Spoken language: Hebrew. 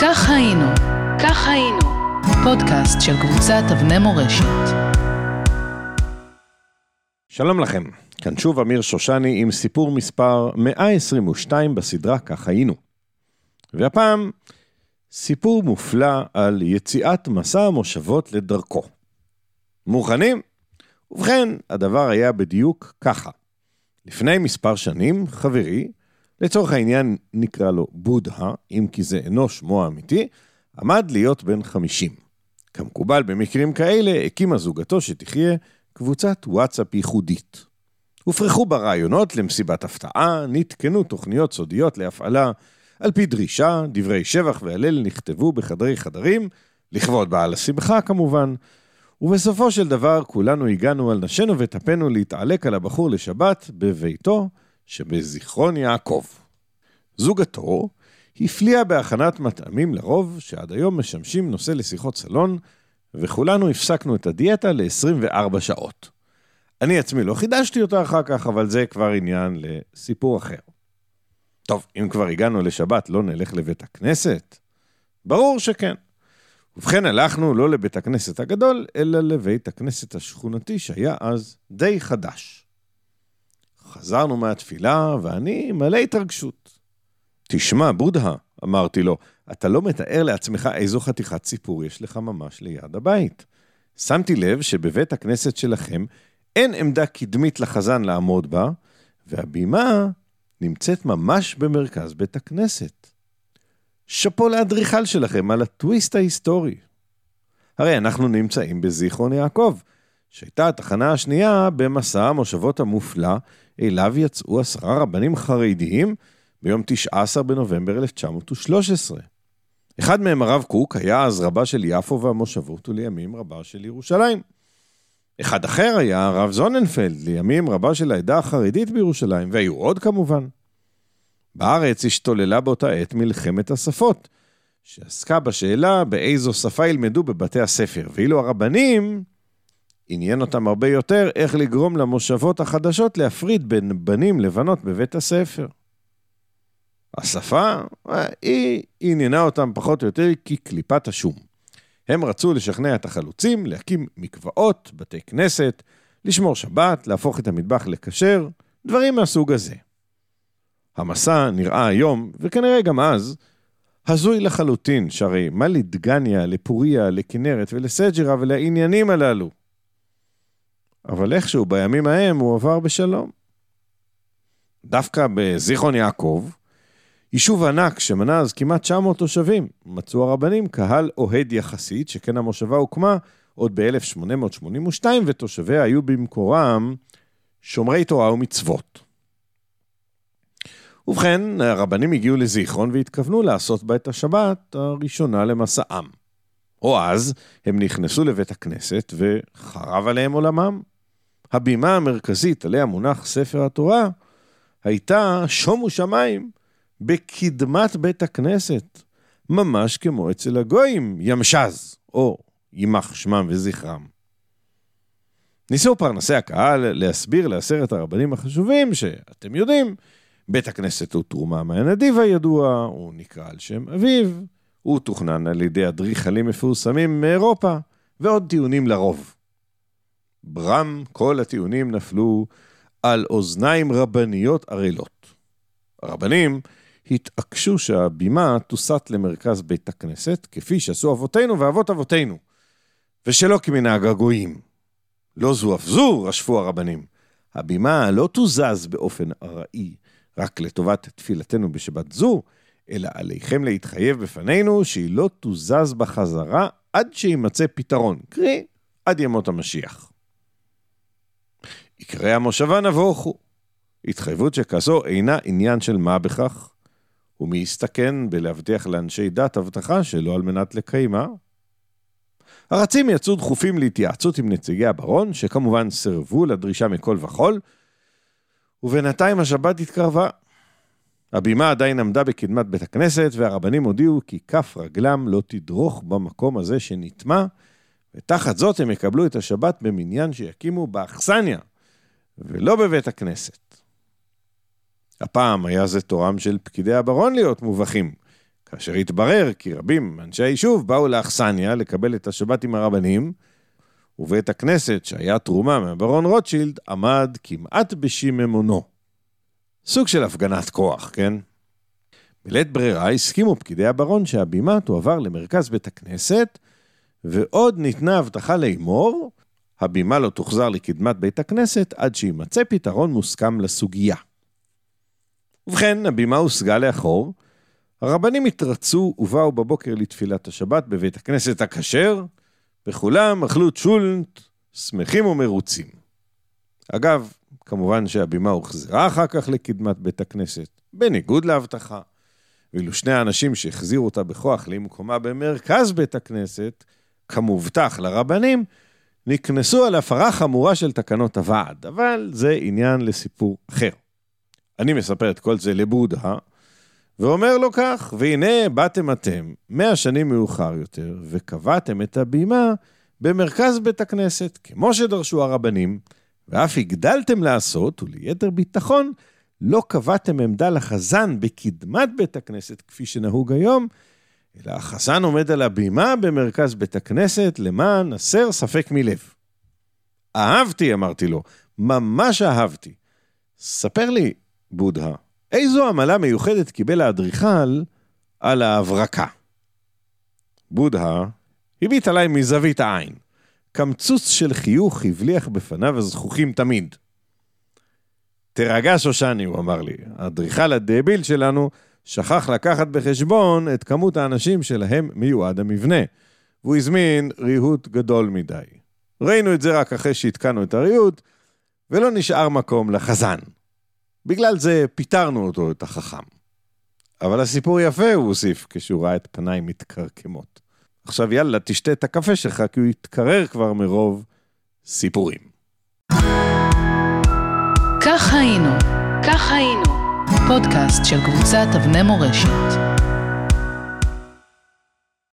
כך היינו, כך היינו, פודקאסט של קבוצת אבני מורשת. שלום לכם, כאן שוב אמיר שושני עם סיפור מספר 122 בסדרה כך היינו. והפעם, סיפור מופלא על יציאת מסע המושבות לדרכו. מוכנים? ובכן, הדבר היה בדיוק ככה. לפני מספר שנים, חברי, לצורך העניין נקרא לו בודהה, אם כי זה אינו שמו האמיתי, עמד להיות בן 50. כמקובל במקרים כאלה, הקימה זוגתו שתחיה קבוצת וואטסאפ ייחודית. הופרחו בה רעיונות למסיבת הפתעה, נתקנו תוכניות סודיות להפעלה על פי דרישה, דברי שבח והלל נכתבו בחדרי חדרים, לכבוד בעל השמחה כמובן, ובסופו של דבר כולנו הגענו על נשינו וטפנו להתעלק על הבחור לשבת בביתו שבזיכרון יעקב. זוגתו הפליאה בהכנת מטעמים לרוב שעד היום משמשים נושא לשיחות סלון, וכולנו הפסקנו את הדיאטה ל-24 שעות. אני עצמי לא חידשתי אותה אחר כך, אבל זה כבר עניין לסיפור אחר. טוב, אם כבר הגענו לשבת, לא נלך לבית הכנסת? ברור שכן. ובכן, הלכנו לא לבית הכנסת הגדול, אלא לבית הכנסת השכונתי שהיה אז די חדש. חזרנו מהתפילה, ואני מלא התרגשות. תשמע, בודהה, אמרתי לו, אתה לא מתאר לעצמך איזו חתיכת סיפור יש לך ממש ליד הבית. שמתי לב שבבית הכנסת שלכם אין עמדה קדמית לחזן לעמוד בה, והבימה נמצאת ממש במרכז בית הכנסת. שאפו לאדריכל שלכם על הטוויסט ההיסטורי. הרי אנחנו נמצאים בזיכרון יעקב, שהייתה התחנה השנייה במסע המושבות המופלא, אליו יצאו עשרה רבנים חרדיים ביום 19 בנובמבר 1913. אחד מהם, הרב קוק, היה אז רבה של יפו והמושבות, ולימים רבה של ירושלים. אחד אחר היה הרב זוננפלד, לימים רבה של העדה החרדית בירושלים, והיו עוד כמובן. בארץ השתוללה באותה עת מלחמת השפות, שעסקה בשאלה באיזו שפה ילמדו בבתי הספר, ואילו הרבנים, עניין אותם הרבה יותר איך לגרום למושבות החדשות להפריד בין בנים לבנות בבית הספר. השפה, היא עניינה אותם פחות או יותר כקליפת השום. הם רצו לשכנע את החלוצים להקים מקוואות, בתי כנסת, לשמור שבת, להפוך את המטבח לכשר, דברים מהסוג הזה. המסע נראה היום, וכנראה גם אז, הזוי לחלוטין, שהרי מה לדגניה, לפוריה, לכנרת ולסג'רה ולעניינים הללו? אבל איכשהו בימים ההם הוא עבר בשלום. דווקא בזיכרון יעקב, יישוב ענק שמנה אז כמעט 900 תושבים, מצאו הרבנים קהל אוהד יחסית, שכן המושבה הוקמה עוד ב-1882, ותושביה היו במקורם שומרי תורה ומצוות. ובכן, הרבנים הגיעו לזיכרון והתכוונו לעשות בה את השבת הראשונה למסעם. או אז הם נכנסו לבית הכנסת וחרב עליהם עולמם. הבימה המרכזית עליה מונח ספר התורה הייתה שומו שמיים בקדמת בית הכנסת, ממש כמו אצל הגויים, ימשז, או יימח שמם וזכרם. ניסו פרנסי הקהל להסביר לעשרת הרבנים החשובים שאתם יודעים, בית הכנסת הוא תרומה מהנדיב הידוע, הוא נקרא על שם אביו, הוא תוכנן על ידי אדריכלים מפורסמים מאירופה, ועוד טיעונים לרוב. ברם, כל הטיעונים נפלו על אוזניים רבניות ערלות. הרבנים התעקשו שהבימה תוסט למרכז בית הכנסת, כפי שעשו אבותינו ואבות אבותינו, ושלא כמנהג הגויים. לא זו אף זו, רשפו הרבנים. הבימה לא תוזז באופן ארעי, רק לטובת תפילתנו בשבת זו, אלא עליכם להתחייב בפנינו שהיא לא תוזז בחזרה עד שימצא פתרון, קרי, עד ימות המשיח. עיקרי המושבה נבוכו. התחייבות שכזו אינה עניין של מה בכך, ומי יסתכן בלהבטיח לאנשי דת הבטחה שלא על מנת לקיימה. הרצים יצאו דחופים להתייעצות עם נציגי הברון, שכמובן סירבו לדרישה מכל וכול, ובינתיים השבת התקרבה. הבימה עדיין עמדה בקדמת בית הכנסת, והרבנים הודיעו כי כף רגלם לא תדרוך במקום הזה שנטמע, ותחת זאת הם יקבלו את השבת במניין שיקימו באכסניה, ולא בבית הכנסת. הפעם היה זה תורם של פקידי הברון להיות מובכים, כאשר התברר כי רבים מאנשי היישוב באו לאכסניה לקבל את השבת עם הרבנים, ובית הכנסת, שהיה תרומה מהברון רוטשילד, עמד כמעט בשיממונו. סוג של הפגנת כוח, כן? בלית ברירה הסכימו פקידי הברון שהבימה תועבר למרכז בית הכנסת, ועוד ניתנה הבטחה לאמור, הבימה לא תוחזר לקדמת בית הכנסת עד שיימצא פתרון מוסכם לסוגיה. ובכן, הבימה הושגה לאחור, הרבנים התרצו ובאו בבוקר לתפילת השבת בבית הכנסת הכשר, וכולם אכלו צ'ולנט, שמחים ומרוצים. אגב, כמובן שהבימה הוחזרה אחר כך לקדמת בית הכנסת, בניגוד להבטחה. ואילו שני האנשים שהחזירו אותה בכוח למקומה במרכז בית הכנסת, כמובטח לרבנים, נקנסו על הפרה חמורה של תקנות הוועד, אבל זה עניין לסיפור אחר. אני מספר את כל זה לבודה, ואומר לו כך, והנה באתם אתם, מאה שנים מאוחר יותר, וקבעתם את הבימה במרכז בית הכנסת, כמו שדרשו הרבנים, ואף הגדלתם לעשות, וליתר ביטחון, לא קבעתם עמדה לחזן בקדמת בית הכנסת, כפי שנהוג היום, אלא החזן עומד על הבימה במרכז בית הכנסת, למען הסר ספק מלב. אהבתי, אמרתי לו, ממש אהבתי. ספר לי, בודהה, איזו עמלה מיוחדת קיבל האדריכל על ההברקה? בודהה הביט עליי מזווית העין. קמצוץ של חיוך הבליח בפניו הזכוכים תמיד. תירגע שושני, הוא אמר לי, האדריכל הדביל שלנו שכח לקחת בחשבון את כמות האנשים שלהם מיועד המבנה, והוא הזמין ריהוט גדול מדי. ראינו את זה רק אחרי שהתקנו את הריהוט, ולא נשאר מקום לחזן. בגלל זה פיטרנו אותו, את החכם. אבל הסיפור יפה, הוא הוסיף, כשהוא ראה את פניי מתקרקמות. עכשיו יאללה, תשתה את הקפה שלך, כי הוא התקרר כבר מרוב סיפורים. כך היינו, כך היינו, פודקאסט של קבוצת אבני מורשת.